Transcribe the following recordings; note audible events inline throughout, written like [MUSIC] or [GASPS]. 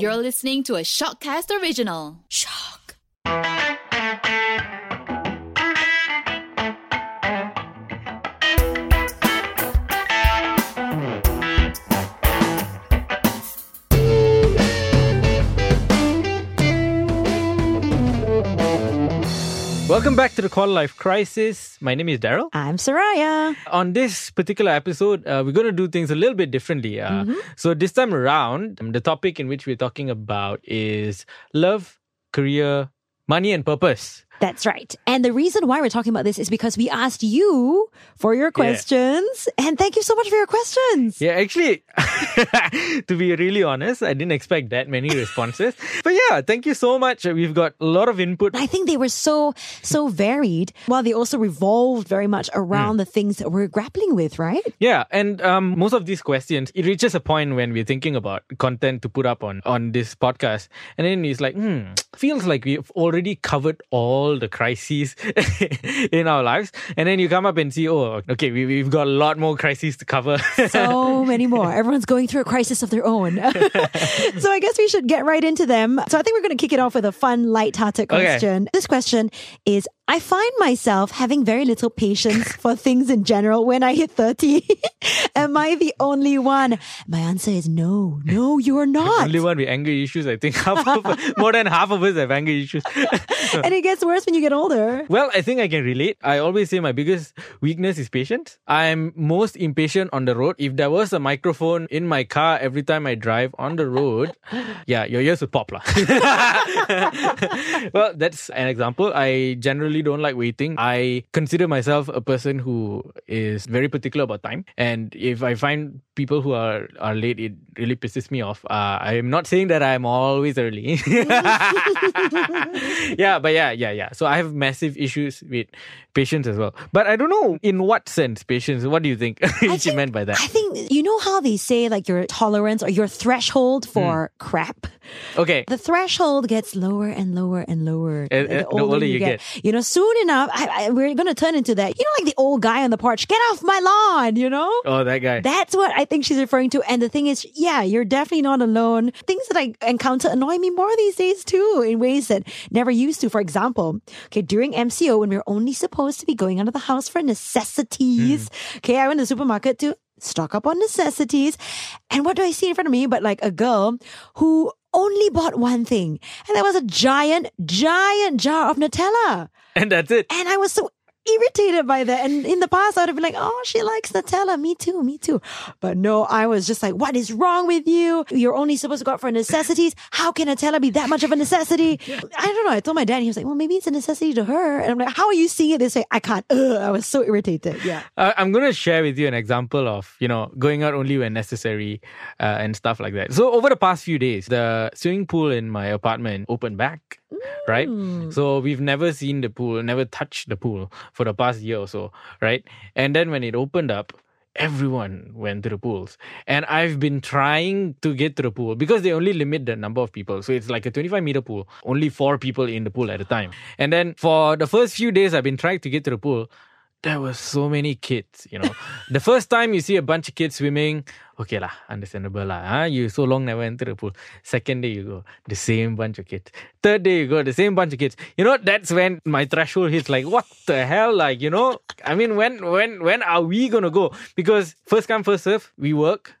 You're listening to a Shockcast original. Shock. Welcome back to the Quarter Life Crisis. My name is Daryl. I'm Soraya. On this particular episode, uh, we're going to do things a little bit differently. Uh, Mm-hmm. So, this time around, um, the topic in which we're talking about is love, career, money, and purpose. That's right. And the reason why we're talking about this is because we asked you for your questions. And thank you so much for your questions. Yeah, actually, [LAUGHS] to be really honest, I didn't expect that many responses. [LAUGHS] but yeah, thank you so much. We've got a lot of input. I think they were so, so varied while they also revolved very much around the things that we're grappling with, right? Yeah, and um, most of these questions, it reaches a point when we're thinking about content to put up on on this podcast, and then it's like, hmm, [TSK] feels like we've already covered all the crises [LAUGHS] in our lives, and then you come up and see, oh, okay, we, we've got a lot more crises to cover. So [LAUGHS] many more. Everyone's going through a crisis of their own. [LAUGHS] so I guess we should get right into them. So I think we're going to kick it off with a fun, light-hearted Okay. question. This question is I find myself having very little patience for [LAUGHS] things in general when I hit 30. [LAUGHS] Am I the only one? My answer is no. No, you are not. Only one with anger issues. I think [LAUGHS] half of, more than half of us have anger issues. and it gets worse when you get older. Well, I think I can relate. I always say my biggest weakness is patience. I'm most impatient on the road. If there was a microphone in my car every time I drive on the road, yeah, your ears would pop. lah. well, that's an example. I generally don't like waiting. I consider myself a person who is very particular about time. And if I find people who are, are late, it really pisses me off. Uh, I'm not saying that I'm always early. [LAUGHS] yeah, but yeah, yeah, yeah. So I have massive issues with patience as well. But I don't know in what sense patience. What do you think [LAUGHS] she think- meant by that? I think, you know how they say like your tolerance or your threshold for crap? Okay. the threshold gets lower and lower and lower Uh, uh, the older you get. You know, soon enough, I, I, we're going to turn into that. You know, like the old guy on the porch, get off my lawn, you know? Oh, that guy. That's what I think she's referring to. And the thing is, yeah, you're definitely not alone. Things that I encounter annoy me more these days too, in ways that never used to. For example, okay, during MCO, when we we're only supposed to be going out of the house for necessities, hmm. okay, I went to the supermarket to stock up on necessities. And what do I see in front of me but like a girl who only bought one thing? And that was a giant, giant jar of Nutella. And that's it. And I was so irritated by that. And in the past, I would have been like, oh, she likes Nutella. Me too, me too. But no, I was just like, what is wrong with you? You're only supposed to go out for necessities. How can Nutella be that much of a necessity? [LAUGHS] I don't know. I told my dad, and he was like, well, maybe it's a necessity to her. And I'm like, how are you seeing it this way? I can't. Ugh, I was so irritated. Yeah. [LAUGHS] Uh, I'm going to share with you an example of, you know, going out only when necessary uh, and stuff like that. So, over the past few days, the swimming pool in my apartment opened back, right? So, we've never seen the pool, never touched the pool for the past year or so, right? And then when it opened up, everyone went to the pools. And I've been trying to get to the pool because they only limit the number of people. So it's like a 25 meter pool, only four people in the pool at a time. And then for the first few days, I've been trying to get to the pool. There were so many kids, you know. the first time you see a bunch of kids swimming, okay lah, understandable lah. Huh? You so long never enter the pool. Second day you go, the same bunch of kids. Third day you go, the same bunch of kids. You know, that's when my threshold hits like, what the hell? Like, you know, I mean, when when when are we gonna go? Because first come, first serve, we work.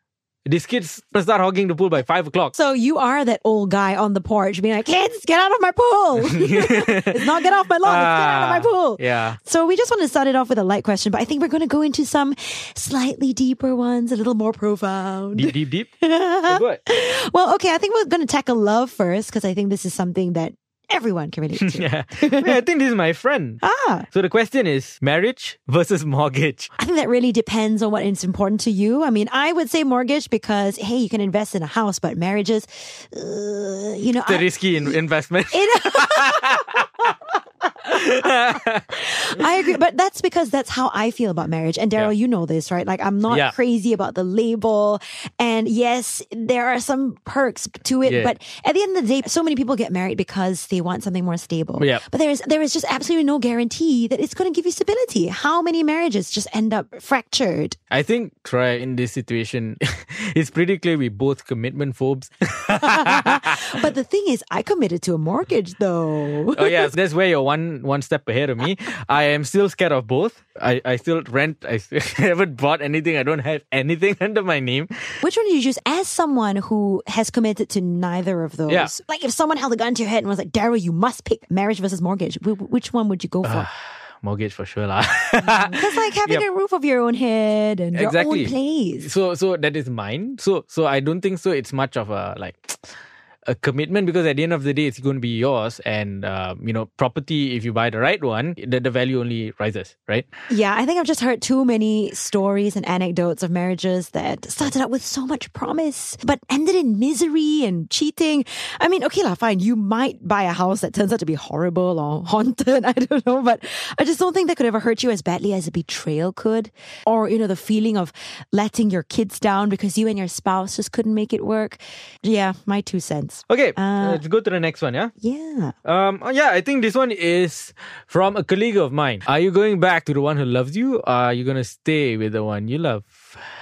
These kids start hogging the pool by five o'clock. So you are that old guy on the porch being like, kids, get out of my pool. [LAUGHS] it's not get off my lawn, it's get out of my Ah, pool. Yeah. So we just want to start it off with a light question, but I think we're going to go into some slightly deeper ones, a little more profound. Deep, deep, deep. [LAUGHS] Well, okay, I think we're going to tackle love first because I think this is something that everyone can relate to. [LAUGHS] Yeah. Yeah, I think this is my friend. ah, So the question is marriage versus mortgage. I think that really depends on what is important to you. I mean, I would say mortgage because, hey, you can invest in a house, but marriages, uh, you know, The I- risky in- investment. [LAUGHS] it, [LAUGHS] I agree, but that's because that's how I feel about marriage. And Daryl, Yeah. you know this, right? Like I'm not Yeah. crazy about the label. And yes, there are some perks to it, Yeah. but at the end of the day, so many people get married because they want something more stable. Yeah. But there is there is just absolutely no guarantee that it's going to give you stability. How many marriages just end up fractured? I think Troy in this situation, [LAUGHS] [LAUGHS] it's pretty clear we both commitment phobes. [LAUGHS] but the thing is, I committed to a mortgage though. [LAUGHS] oh yeah, so that's where you're one one step ahead of me. I am still scared of both. I, I still rent. I still haven't bought anything. I don't have anything under my name. Which one do you choose as someone who has committed to neither of those? Yeah. Like if someone held a gun to your head and was like, Daryl, you must pick marriage versus mortgage, which one would you go for? Ah. Mortgage for sure, lah. Mm, because like [LAUGHS] having Yep. a roof of your own head and your own place. so so that is mine. So so I don't think so. It's much of a like a commitment because at the end of the day, it's going to be yours. And uh, you know, property if you buy the right one, the, the value only rises, right? Yeah, I think I've just heard too many stories and anecdotes of marriages that started out with so much promise, but ended in misery and cheating. I mean, okay, lah, fine. You might buy a house that turns out to be horrible or [LAUGHS] haunted. I don't know, but I just don't think that could ever hurt you as badly as a betrayal could. Or, you know, the feeling of letting your kids down because you and your spouse just couldn't make it work. Yeah, my two cents. Okay, Uh, let's go to the next one. Yeah. Yeah. Um. oh, Yeah, I think this one is from a colleague of mine. Are you going back to the one who loves you? Or are you gonna stay with the one you love?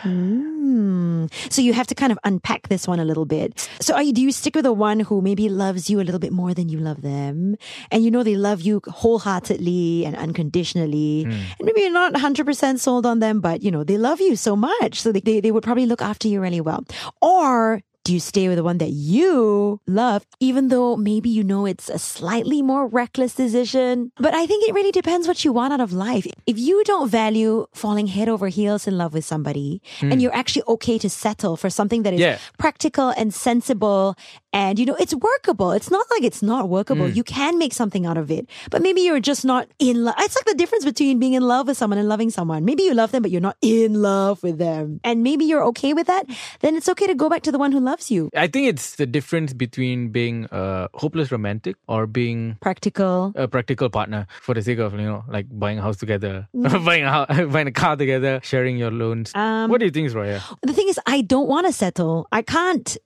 Hmm. So you have to kind of unpack this one a little bit. So are you, do you stick with the one who maybe loves you a little bit more than you love them? And you know they love you wholeheartedly and unconditionally. And maybe you're not 100% sold on them, but you know, they love you so much. So they, they, they would probably look after you really well. Or do you stay with the one that you love, even though maybe you know it's a slightly more reckless decision? But I think it really depends what you want out of life. If you don't value falling head over heels in love with somebody and hmm. you're actually okay to settle for something that is Yeah. practical and sensible and you know it's workable. It's not like it's not workable. You can make something out of it. But maybe you're just not in love it's like the difference between being in love with someone and loving someone. Maybe you love them but you're not in love with them. And maybe you're okay with that then it's okay to go back to the one who loves you. I think it's the difference between being a hopeless romantic or being practical. a practical partner for the sake of you know like buying a house together, [LAUGHS] buying a house, [LAUGHS] buying a car together, sharing your loans. Um, what do you think, Roya? the thing is i don't want to settle. I can't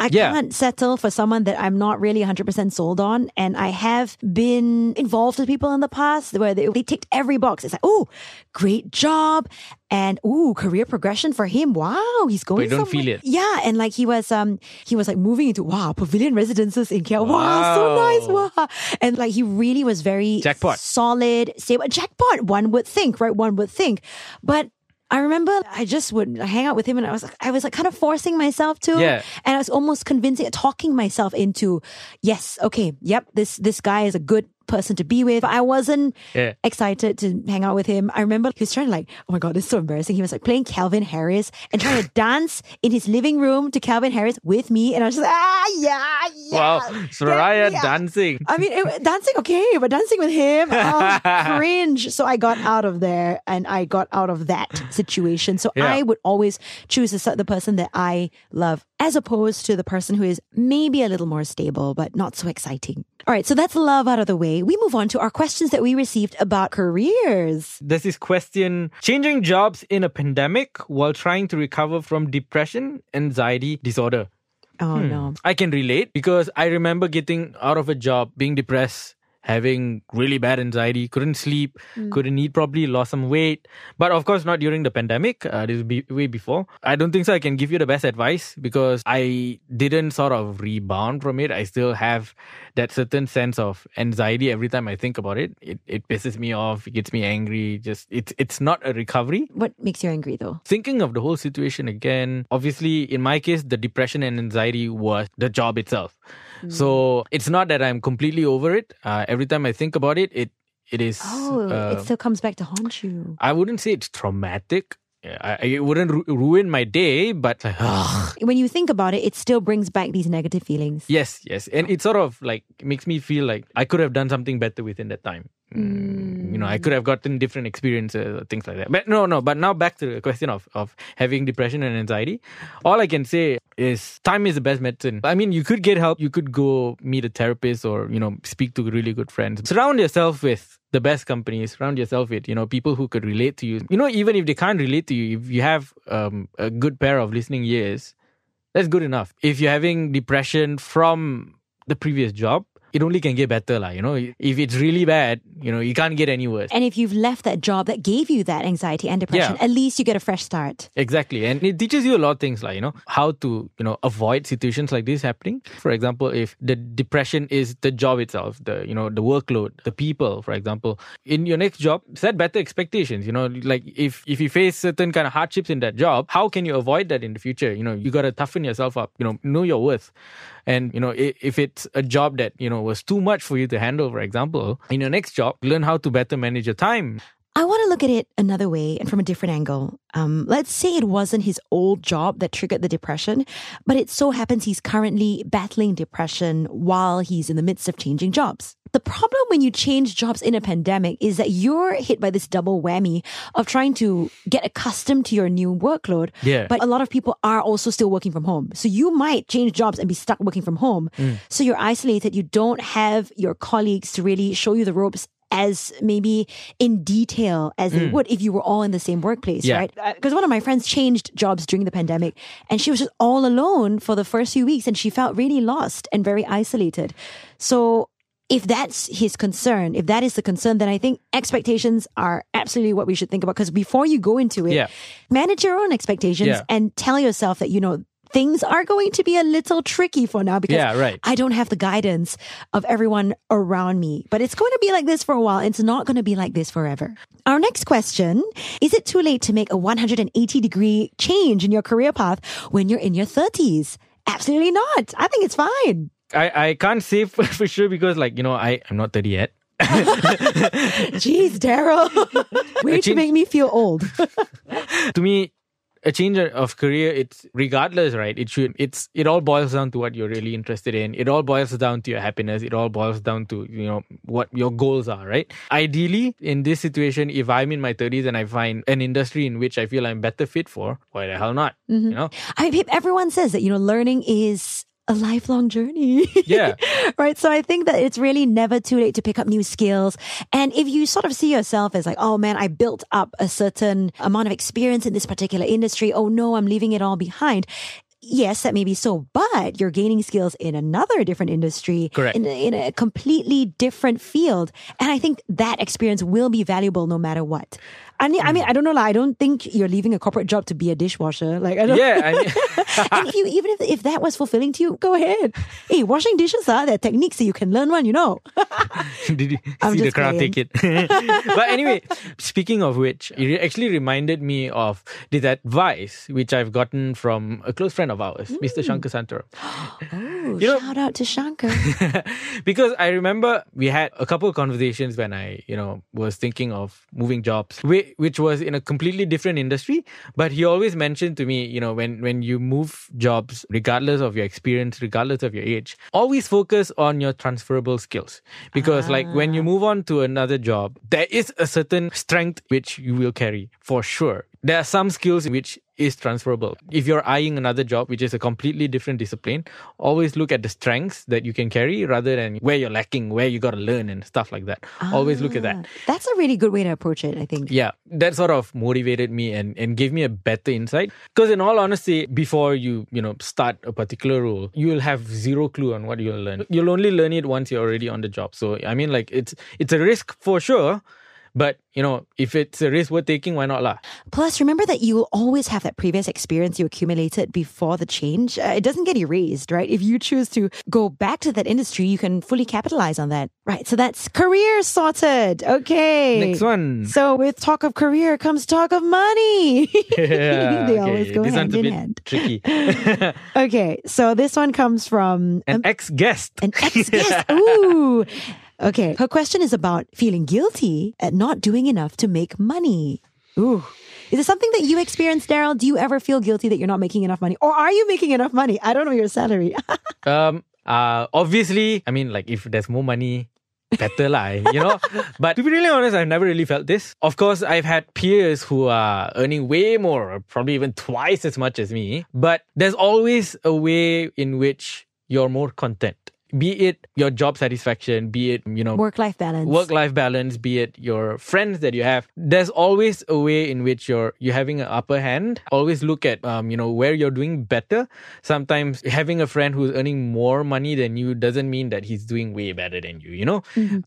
I Yeah. can't settle for someone that I'm not really 100% sold on. And I have been involved with people in the past where they, they ticked every box. It's like, oh, great job. And ooh, career progression for him. Wow, he's going. you don't somewhere. feel it. Yeah, and like he was, um, he was like moving into wow pavilion residences in KL. Wow, so nice. Wow, and like he really was very Jackpot. solid, stable. Jackpot. One would think, right? One would think, but I remember I just would hang out with him and I was like, I was like kind of forcing myself to. Yeah. And I was almost convincing, talking myself into, yes, okay, yep, this, this guy is a good person to be with. I wasn't Yeah. excited to hang out with him. I remember he was trying to like, oh my God, this is so embarrassing. He was like playing Calvin Harris and trying to dance in his living room to Calvin Harris with me. And I was just like, ah, yeah, yeah. Wow, Soraya yeah. dancing. I mean, it, dancing okay, but dancing with him, [LAUGHS] oh, cringe. So I got out of there and I got out of that situation. So Yeah. I would always choose the, the person that I love as opposed to the person who is maybe a little more stable, but not so exciting. All right. So that's love out of the way. We move on to our questions that we received about careers. There's this question changing jobs in a pandemic while trying to recover from depression, anxiety, disorder. Oh hmm. no. I can relate because I remember getting out of a job, being depressed, having really bad anxiety, couldn't sleep, couldn't eat properly, lost some weight. But of course, not during the pandemic. Uh, this be way before. I don't think so. I can give you the best advice because I didn't sort of rebound from it. I still have that certain sense of anxiety every time I think about it. It it pisses me off. It gets me angry. Just it's it's not a recovery What makes you angry though? thinking of the whole situation again, obviously, in my case, the depression and anxiety was the job itself. So it's not that I'm completely over it. Uh, every time I think about it, it it is. Oh, uh, it still comes back to haunt you. I wouldn't say it's traumatic. I, I- it wouldn't ru- ruin my day, but like, ugh. When you think about it, it still brings back these negative feelings. yes, yes, and it sort of like makes me feel like I could have done something better within that time. Mm, you know, I could have gotten different experiences or things like that. But no, no. But now back to the question of of having depression and anxiety. All I can say is time is the best medicine. I mean, you could get help. You could go meet a therapist or you know speak to really good friends. Surround yourself with the best companies surround yourself with you know people who could relate to you you know even if they can't relate to you if you have um, a good pair of listening ears that's good enough if you're having depression from the previous job it only can get better lah. you know if it's really bad you know you can't get any worse And if you've left that job that gave you that anxiety and depression, Yeah. at least you get a fresh start. Exactly. And it teaches you a lot of things like, you know, how to, you know, avoid situations like this happening. For example, if the depression is the job itself, the, you know, the workload, the people, for example, in your next job, set better expectations. You know, like if, if you face certain kind of hardships in that job, how can you avoid that in the future? You know, you got to toughen yourself up, you know, know your worth. And, you know, if it's a job that, you know, was too much for you to handle, for example, in your next job, learn how to better manage your time. I want to look at it another way and from a different angle. Um, let's say it wasn't his old job that triggered the depression, but it so happens he's currently battling depression while he's in the midst of changing jobs. The problem when you change jobs in a pandemic is that you're hit by this double whammy of trying to get accustomed to your new workload. Yeah. But a lot of people are also still working from home. So you might change jobs and be stuck working from home. So you're isolated. You don't have your colleagues to really show you the ropes as maybe in detail as they mm. would if you were all in the same workplace, Yeah. right? Uh, because one of my friends changed jobs during the pandemic and she was just all alone for the first few weeks and she felt really lost and very isolated. So if that's his concern, if that is the concern, then I think expectations are absolutely what we should think about. Because before you go into it, Yeah. manage your own expectations Yeah. and tell yourself that, you know, things are going to be a little tricky for now because Yeah, right. I don't have the guidance of everyone around me. But it's going to be like this for a while. It's not going to be like this forever. Our next question Is it too late to make a 180 degree change in your career path when you're in your 30s? Absolutely not. I think it's fine. I, I can't say [LAUGHS] for, for sure because like, you know, I, I'm not 30 yet. [LAUGHS] Jeez, Daryl. [LAUGHS] Way to make me feel old. to me a change of career it's regardless right? It should it's it all boils down to what you're really interested in. It all boils down to your happiness. It all boils down to you know what your goals are right? Ideally in this situation if i'm in my 30s and i find an industry in which i feel i'm better fit for why the hell not? Mm-hmm. You know? I mean, everyone says that, you know, learning is a lifelong journey. [LAUGHS] Yeah. right. So I think that it's really never too late to pick up new skills. And if you sort of see yourself as like, oh man, I built up a certain amount of experience in this particular industry. Oh no, I'm leaving it all behind. Yes, that may be so, but you're gaining skills in another different industry, Correct. In, in a completely different field. And I think that experience will be valuable no matter what. I mean, I mean, mm. I don't know, like, I don't think you're leaving a corporate job to be a dishwasher. Like, I don't, yeah I [LAUGHS] mean, and [LAUGHS] if you even if, if that was fulfilling to you, go ahead. Hey, washing dishes are there are techniques that you can learn one, you know. [LAUGHS] [LAUGHS] Did you I'm see the just karate kidding. kid? but anyway, speaking of which, it actually reminded me of this advice which I've gotten from a close friend of ours, Mr. Shankar Santaram. [GASPS] Ooh, You know- shout out to Shankar. [LAUGHS] because I remember we had a couple of conversations when I, you know, was thinking of moving jobs, which was in a completely different industry. But he always mentioned to me, you know, when when you move jobs, regardless of your experience, regardless of your age, always focus on your transferable skills. Because like when you ah. move on to another job, there is a certain strength which you will carry for sure. There are some skills which is transferable. If you're eyeing another job, which is a completely different discipline, always look at the strengths that you can carry rather than where you're lacking, where you got to learn and stuff like that. Always look at that. Ah, that's a really good way to approach it, I think. Yeah, that sort of motivated me and, and gave me a better insight. Because in all honesty, before you, you know, start a particular role, you'll have zero clue on what you'll learn. You'll only learn it once you're already on the job. So I mean like it's it's a risk for sure. But you know, if it's a risk worth taking, why not lah? Plus, remember that you will always have that previous experience you accumulated before the change. Uh, it doesn't get erased, right? If you choose to go back to that industry, you can fully capitalize on that. Right. So that's career sorted. Okay. Next one. So with talk of career comes talk of money. Yeah, [LAUGHS] [LAUGHS] they okay. always go this hand in hand. tricky. [LAUGHS] Okay, so this one comes from An um, ex guest. an ex guest. Ooh. Okay, her question is about feeling guilty at not doing enough to make money. Ooh. Is it something that you experience, Daryl? Do you ever feel guilty that you're not making enough money? Or are you making enough money? I don't know your salary. [LAUGHS] Um. Uh. Obviously, I mean, like if there's more money, better lah, you know. [LAUGHS] but to be really honest, I've never really felt this. Of course, I've had peers who are earning way more, probably even twice as much as me. But there's always a way in which you're more content. Be it your job satisfaction, be it, you know, Work life balance. work life balance, be it your friends that you have. There's always a way in which you're you're having an upper hand. Always look at um, you know, where you're doing better. Sometimes having a friend who's earning more money than you doesn't mean that he's doing way better than you, you know?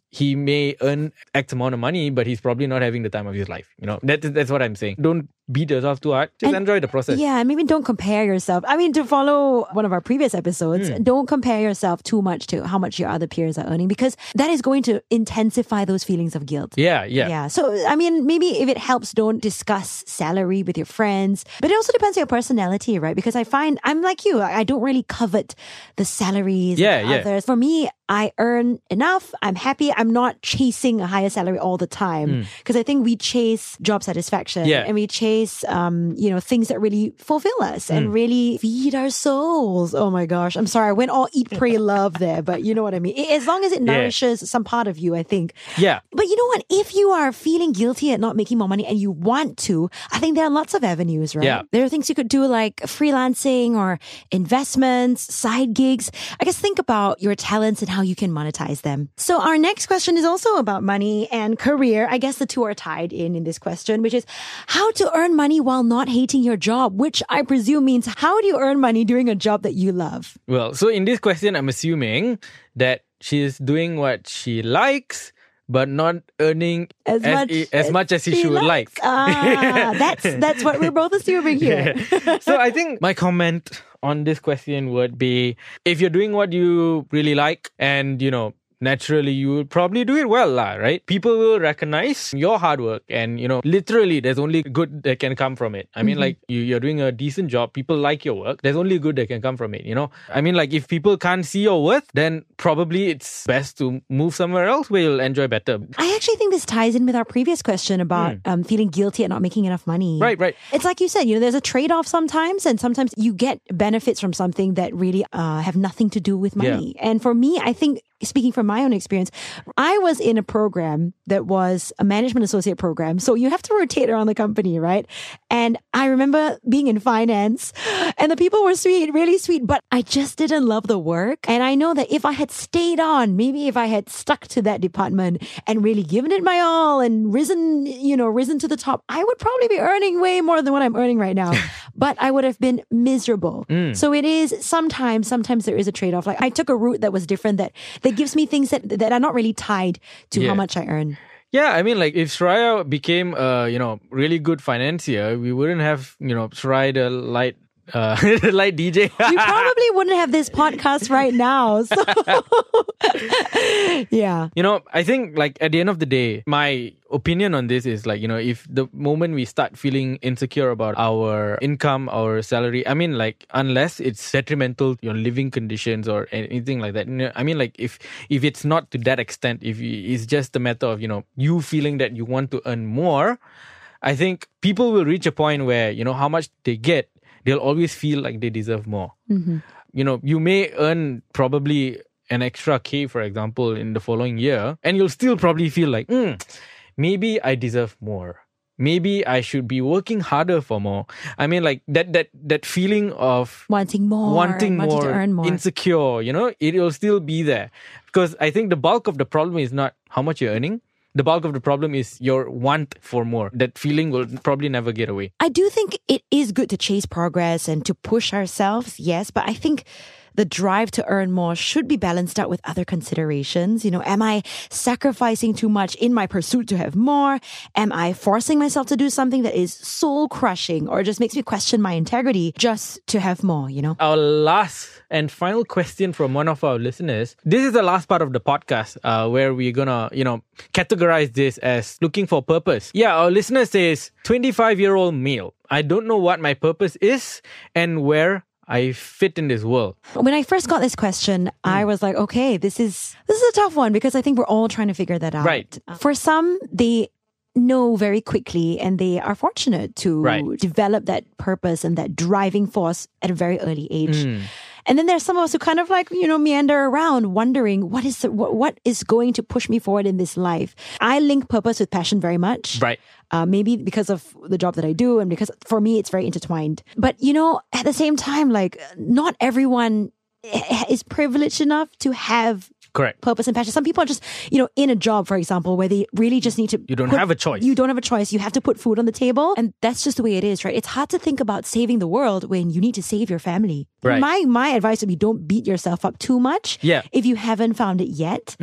He may earn X amount of money, but he's probably not having the time of his life. You know, that, that's what I'm saying. Don't beat yourself too hard. Just And- enjoy the process. Yeah, and maybe don't compare yourself. I mean, to follow one of our previous episodes, Hmm. don't compare yourself too much to how much your other peers are earning because that is going to intensify those feelings of guilt. Yeah, yeah. Yeah. So, I mean, maybe if it helps, don't discuss salary with your friends. But it also depends on your personality, right? Because I find I'm like you. I don't really covet the salaries Yeah, of yeah. others. For me, I earn enough. I'm happy. I'm not chasing a higher salary all the time because I think we chase job satisfaction Hmm. Yeah. and we chase, um, you know, things that really fulfill us and Hmm. really feed our souls. Oh my gosh. I'm sorry. I went all eat, pray, [LAUGHS] love there, but you know what I mean? As long as it Yeah. nourishes some part of you, I think Yeah. but you know what? If you are feeling guilty at not making more money and you want to, I think there are lots of avenues, right? Yeah. There are things you could do like freelancing or investments, side gigs. I guess think about your talents and how you can monetize them. So our next question is also about money and career. I guess the two are tied in in this question, which is how to earn money while not hating your job, which I presume means how do you earn money doing a job that you love? Well, so in this question, I'm assuming that she's doing what she likes, but not earning As much as, much as she would like. Ah, [LAUGHS] that's that's what we're both assuming here. so I think my comment on this question would be if you're doing what you really like and you know naturally you will probably do it well lah, right people will recognize your hard work and you know literally there's only good that can come from it i mean like you, you're doing a decent job people like your work there's only good that can come from it you know i mean like if people can't see your worth then probably it's best to move somewhere else where you'll enjoy better I actually think this ties in with our previous question about um, feeling guilty at not making enough money. Right, right. It's like you said, you know, there's a trade off sometimes, and sometimes you get benefits from something that really uh, have nothing to do with Yeah. money. And for me, I think, speaking from my own experience, I was in a program that was a management associate program. So you have to rotate around the company, right? And I remember being in finance, [GASPS] and the people were sweet, really sweet, but I just didn't love the work. And I know that if I had stayed on, maybe if I had stuck to that department and really given it my all and risen, you know, risen to the top, I would probably be earning way more than what I'm earning right now. [LAUGHS] but I would have been miserable. Mm. So it is sometimes, sometimes there is a trade off. Like I took a route that was different that, that gives me things that, that are not really tied to Yeah. how much I earn. Yeah, I mean, like if Soraya became a you know really good financier, we wouldn't have you know Soraya the light uh [LAUGHS] like DJ. you probably wouldn't have this podcast right now. [LAUGHS] So [LAUGHS] yeah. you know, I think like at the end of the day, my opinion on this is like you know if the moment we start feeling insecure about our income, our salary, I mean like unless it's detrimental to your living conditions or anything like that. I mean like if if it's not to that extent, if it's just a matter of you know you feeling that you want to earn more. I think people will reach a point where, you know, how much they get, they'll always feel like they deserve more. You know, you may earn probably an extra K, for example, in the following year, and you'll still probably feel like, "Hmm, maybe I deserve more. Maybe I should be working harder for more. I mean, like that, that, that feeling of Wanting more. wanting wanting more, to earn more. insecure, you know, it will still be there. Because I think the bulk of the problem is not how much you're earning. The bulk of the problem is your want for more. That feeling will probably never get away. I do think it is good to chase progress and to push ourselves, yes, but I think the drive to earn more should be balanced out with other considerations. You know, am I sacrificing too much in my pursuit to have more? Am I forcing myself to do something that is soul crushing or just makes me question my integrity just to have more, you know? Our last and final question from one of our listeners. This is the last part of the podcast uh, where we're gonna, you know, categorize this as looking for purpose. Yeah, our listener says, 25 year old male. I don't know what my purpose is and where I fit in this world. When I first got this question, Hmm. I was like, okay, this is this is a tough one because I think we're all trying to figure that out. Right. For some, they know very quickly and they are fortunate to Right. develop that purpose and that driving force at a very early age. Hmm. And then there's some of us who kind of like, you know, meander around wondering what is the, what, what is going to push me forward in this life. I link purpose with passion very much. Right. Uh, maybe because of the job that I do and because for me it's very intertwined. But you know, at the same time, like not everyone eh, is privileged enough to have Correct. purpose and passion. Some people are just, you know, in a job, for example, where they really just need to. You don't put- have a choice. You don't have a choice. You have to put food on the table, and that's just the way it is, right? It's hard to think about saving the world when you need to save your family. Right. My my advice would be don't beat yourself up too much. Yeah. Mm. If you haven't found it yet.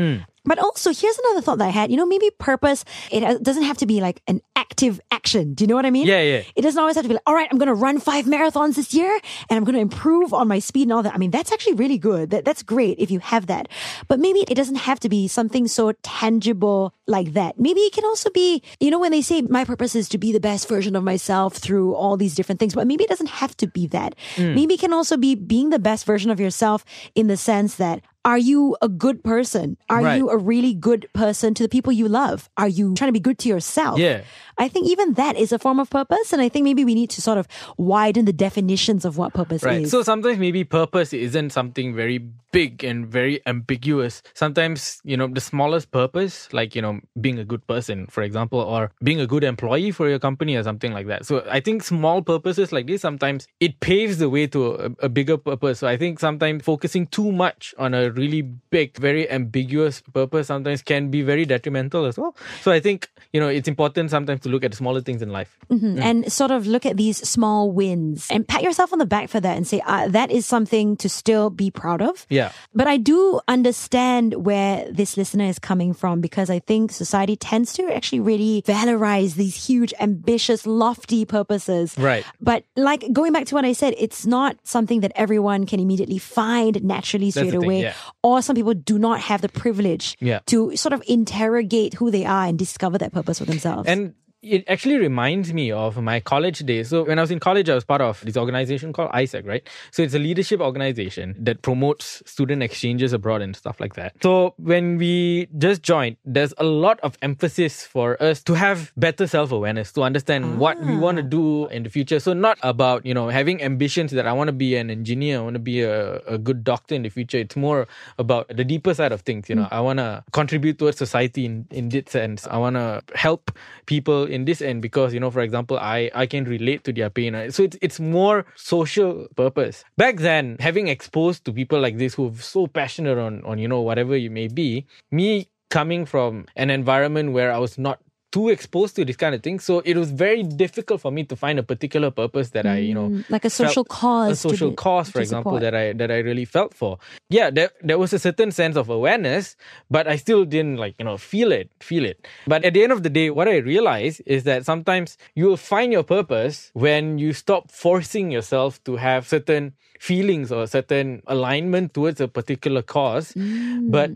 But also, here's another thought that I had. You know, maybe purpose, it uh, doesn't have to be like an active action. Do you know what I mean? Yeah, yeah. It doesn't always have to be like, all right, I'm going to run five marathons this year and I'm going to improve on my speed and all that. I mean, that's actually really good. That, that's great if you have that. But maybe it doesn't have to be something so tangible like that. Maybe it can also be, you know, when they say my purpose is to be the best version of myself through all these different things, but maybe it doesn't have to be that. Hmm. Maybe it can also be being the best version of yourself in the sense that are you a good person? Are Right. you a really good person to the people you love? Are you trying to be good to yourself? Yeah. I think even that is a form of purpose. And I think maybe we need to sort of widen the definitions of what purpose Right. is. So sometimes maybe purpose isn't something very big and very ambiguous. Sometimes, you know, the smallest purpose, like, you know, being a good person, for example, or being a good employee for your company or something like that. So I think small purposes like this, sometimes it paves the way to a, a bigger purpose. So I think sometimes focusing too much on a really big, very ambiguous purpose sometimes can be very detrimental as well. So I think, you know, it's important sometimes to look at smaller things in life. Mhm. And sort of look at these small wins and pat yourself on the back for that and say, uh, that is something to still be proud of. Yeah. But I do understand where this listener is coming from because I think society tends to actually really valorize these huge, ambitious, lofty purposes. Right. But like going back to what I said, it's not something that everyone can immediately find naturally straight the thing, away. yeah. Or some people do not have the privilege Yeah. to sort of interrogate who they are and discover that purpose for themselves. And it actually reminds me of my college days. So when I was in college, I was part of this organization called AIESEC, right? So it's a leadership organization that promotes student exchanges abroad and stuff like that. So when we just joined, there's a lot of emphasis for us to have better self-awareness, to understand what we ah. want to do in the future. So not about, you know, having ambitions that I want to be an engineer, I want to be a, a good doctor in the future. It's more about the deeper side of things. You know, hmm. I want to contribute towards society in, in this sense. I want to help people in this end because, you know, for example, I, I can relate to their pain. right? So it's, it's more social purpose. Back then, having exposed to people like this who are so passionate on, on, you know, whatever you may be, me coming from an environment where I was not too exposed to this kind of thing. So it was very difficult for me to find a particular purpose that I, you know, Mm, like a social cause a social cause, for example, support. that I that I really felt for. Yeah, there there was a certain sense of awareness, but I still didn't like you know feel it, feel it. But at the end of the day, what I realized is that sometimes you will find your purpose when you stop forcing yourself to have certain feelings or certain alignment towards a particular cause, Mm. but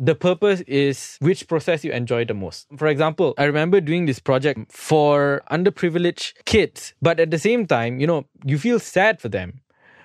the purpose is which process you enjoy the most. For example, I remember doing this project for underprivileged kids, but at the same time, you know, you feel sad for them,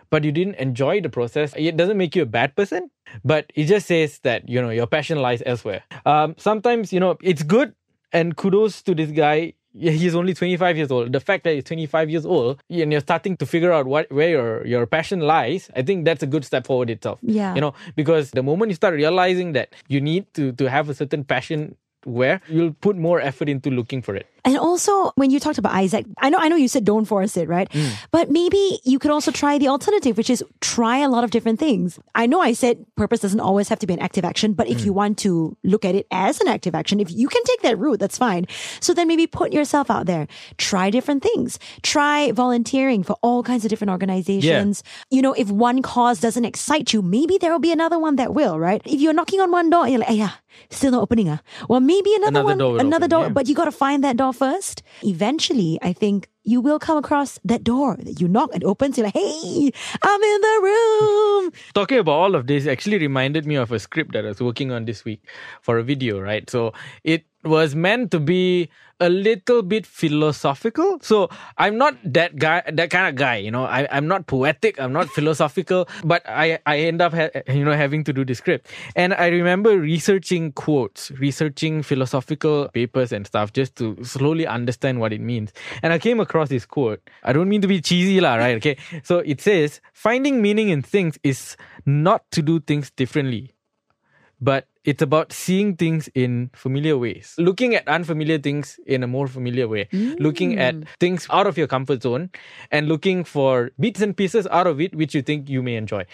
but you didn't enjoy the process. It doesn't make you a bad person, but it just says that, you know, your passion lies elsewhere. Um, sometimes, you know, it's good and kudos to this guy. Yeah, He's only 25 years old. The fact that he's 25 years old and you're starting to figure out what where your, your passion lies, I think that's a good step forward itself. Yeah. You know, because the moment you start realizing that you need to to have a certain passion where you'll put more effort into looking for it. And also, when you talked about AIESEC, I know, I know you said don't force it, right? Mm. But maybe you could also try the alternative, which is try a lot of different things. I know I said purpose doesn't always have to be an active action, but if you Mm. want to look at it as an active action, if you can take that route, that's fine. So then maybe put yourself out there, try different things, try volunteering for all kinds of different organizations. You know, if one cause doesn't excite you, maybe there will be another one that will, right? If you're knocking on one door and you're like, yeah, still not opening, ah. Well, maybe another, Another one, door another open, door, yeah. but you got to find that door first. Eventually, I think you will come across that door that you knock and opens. You're like, hey, I'm in the room. Talking about all of this actually reminded me of a script that I was working on this week for a video, right? So it was meant to be a little bit philosophical. So I'm not that guy, that kind of guy, you know. I, I'm not poetic, I'm not philosophical, [LAUGHS] but I, I end up, ha- you know, having to do the script. And I remember researching quotes, researching philosophical papers and stuff just to slowly understand what it means. And I came across this quote. I don't mean to be cheesy, lah, right? Okay. So it says, finding meaning in things is not to do things differently but it's about seeing things in familiar ways, looking at unfamiliar things in a more familiar way, mm. looking at things out of your comfort zone, and looking for bits and pieces out of it which you think you may enjoy.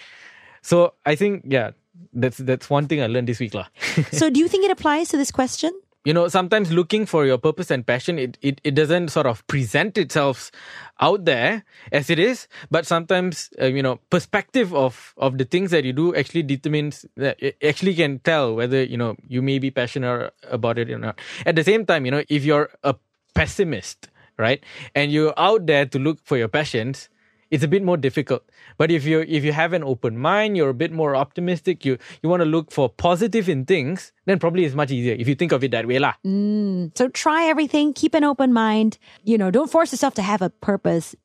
So I think, yeah, that's that's one thing I learned this week, lah. so, [LAUGHS] do you think it applies to this question? You know sometimes looking for your purpose and passion it, it, it doesn't sort of present itself out there as it is but sometimes uh, you know perspective of of the things that you do actually determines that it actually can tell whether you know you may be passionate about it or not. At the same time you know if you're a pessimist right and you're out there to look for your passions it's a bit more difficult. But if you if you have an open mind, you're a bit more optimistic. You you want to look for positive in things, then probably it's much easier if you think of it that way, lah. So, try everything, keep an open mind. You know, don't force yourself to have a purpose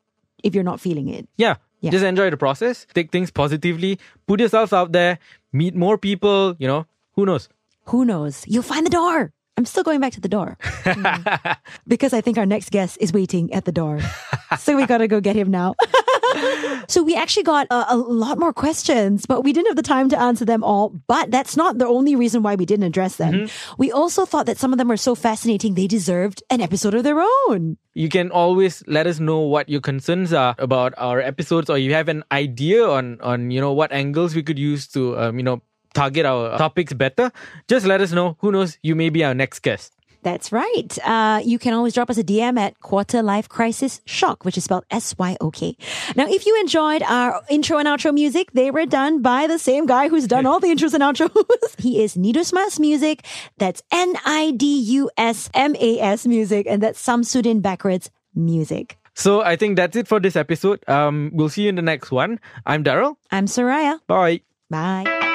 if you're not feeling it. Yeah. Yeah. Just enjoy the process. Take things positively. Put yourself out there. Meet more people. You know, who knows? Who knows? You'll find the door. I'm still going back to the door [LAUGHS] Mm. because I think our next guest is waiting at the door. [LAUGHS] so we got to go get him now. [LAUGHS] [LAUGHS] so we actually got a, a lot more questions, but we didn't have the time to answer them all. But that's not the only reason why we didn't address them. We also thought that some of them were so fascinating, they deserved an episode of their own. You can always let us know what your concerns are about our episodes, or you have an idea on on you know what angles we could use to um, you know target our topics better. Just let us know. Who knows? You may be our next guest. That's right. Uh, you can always drop us a DM at Quarter Life Crisis SYOK, which is spelled S Y O K. Now, if you enjoyed our intro and outro music, they were done by the same guy who's done all the intros and outros. [LAUGHS] he is Nidus Mas Music. That's N I D U S M A S Music, and that's Samsudin Backwards Music. So I think that's it for this episode. Um, we'll see you in the next one. I'm Daryl. I'm Soraya. Bye. Bye.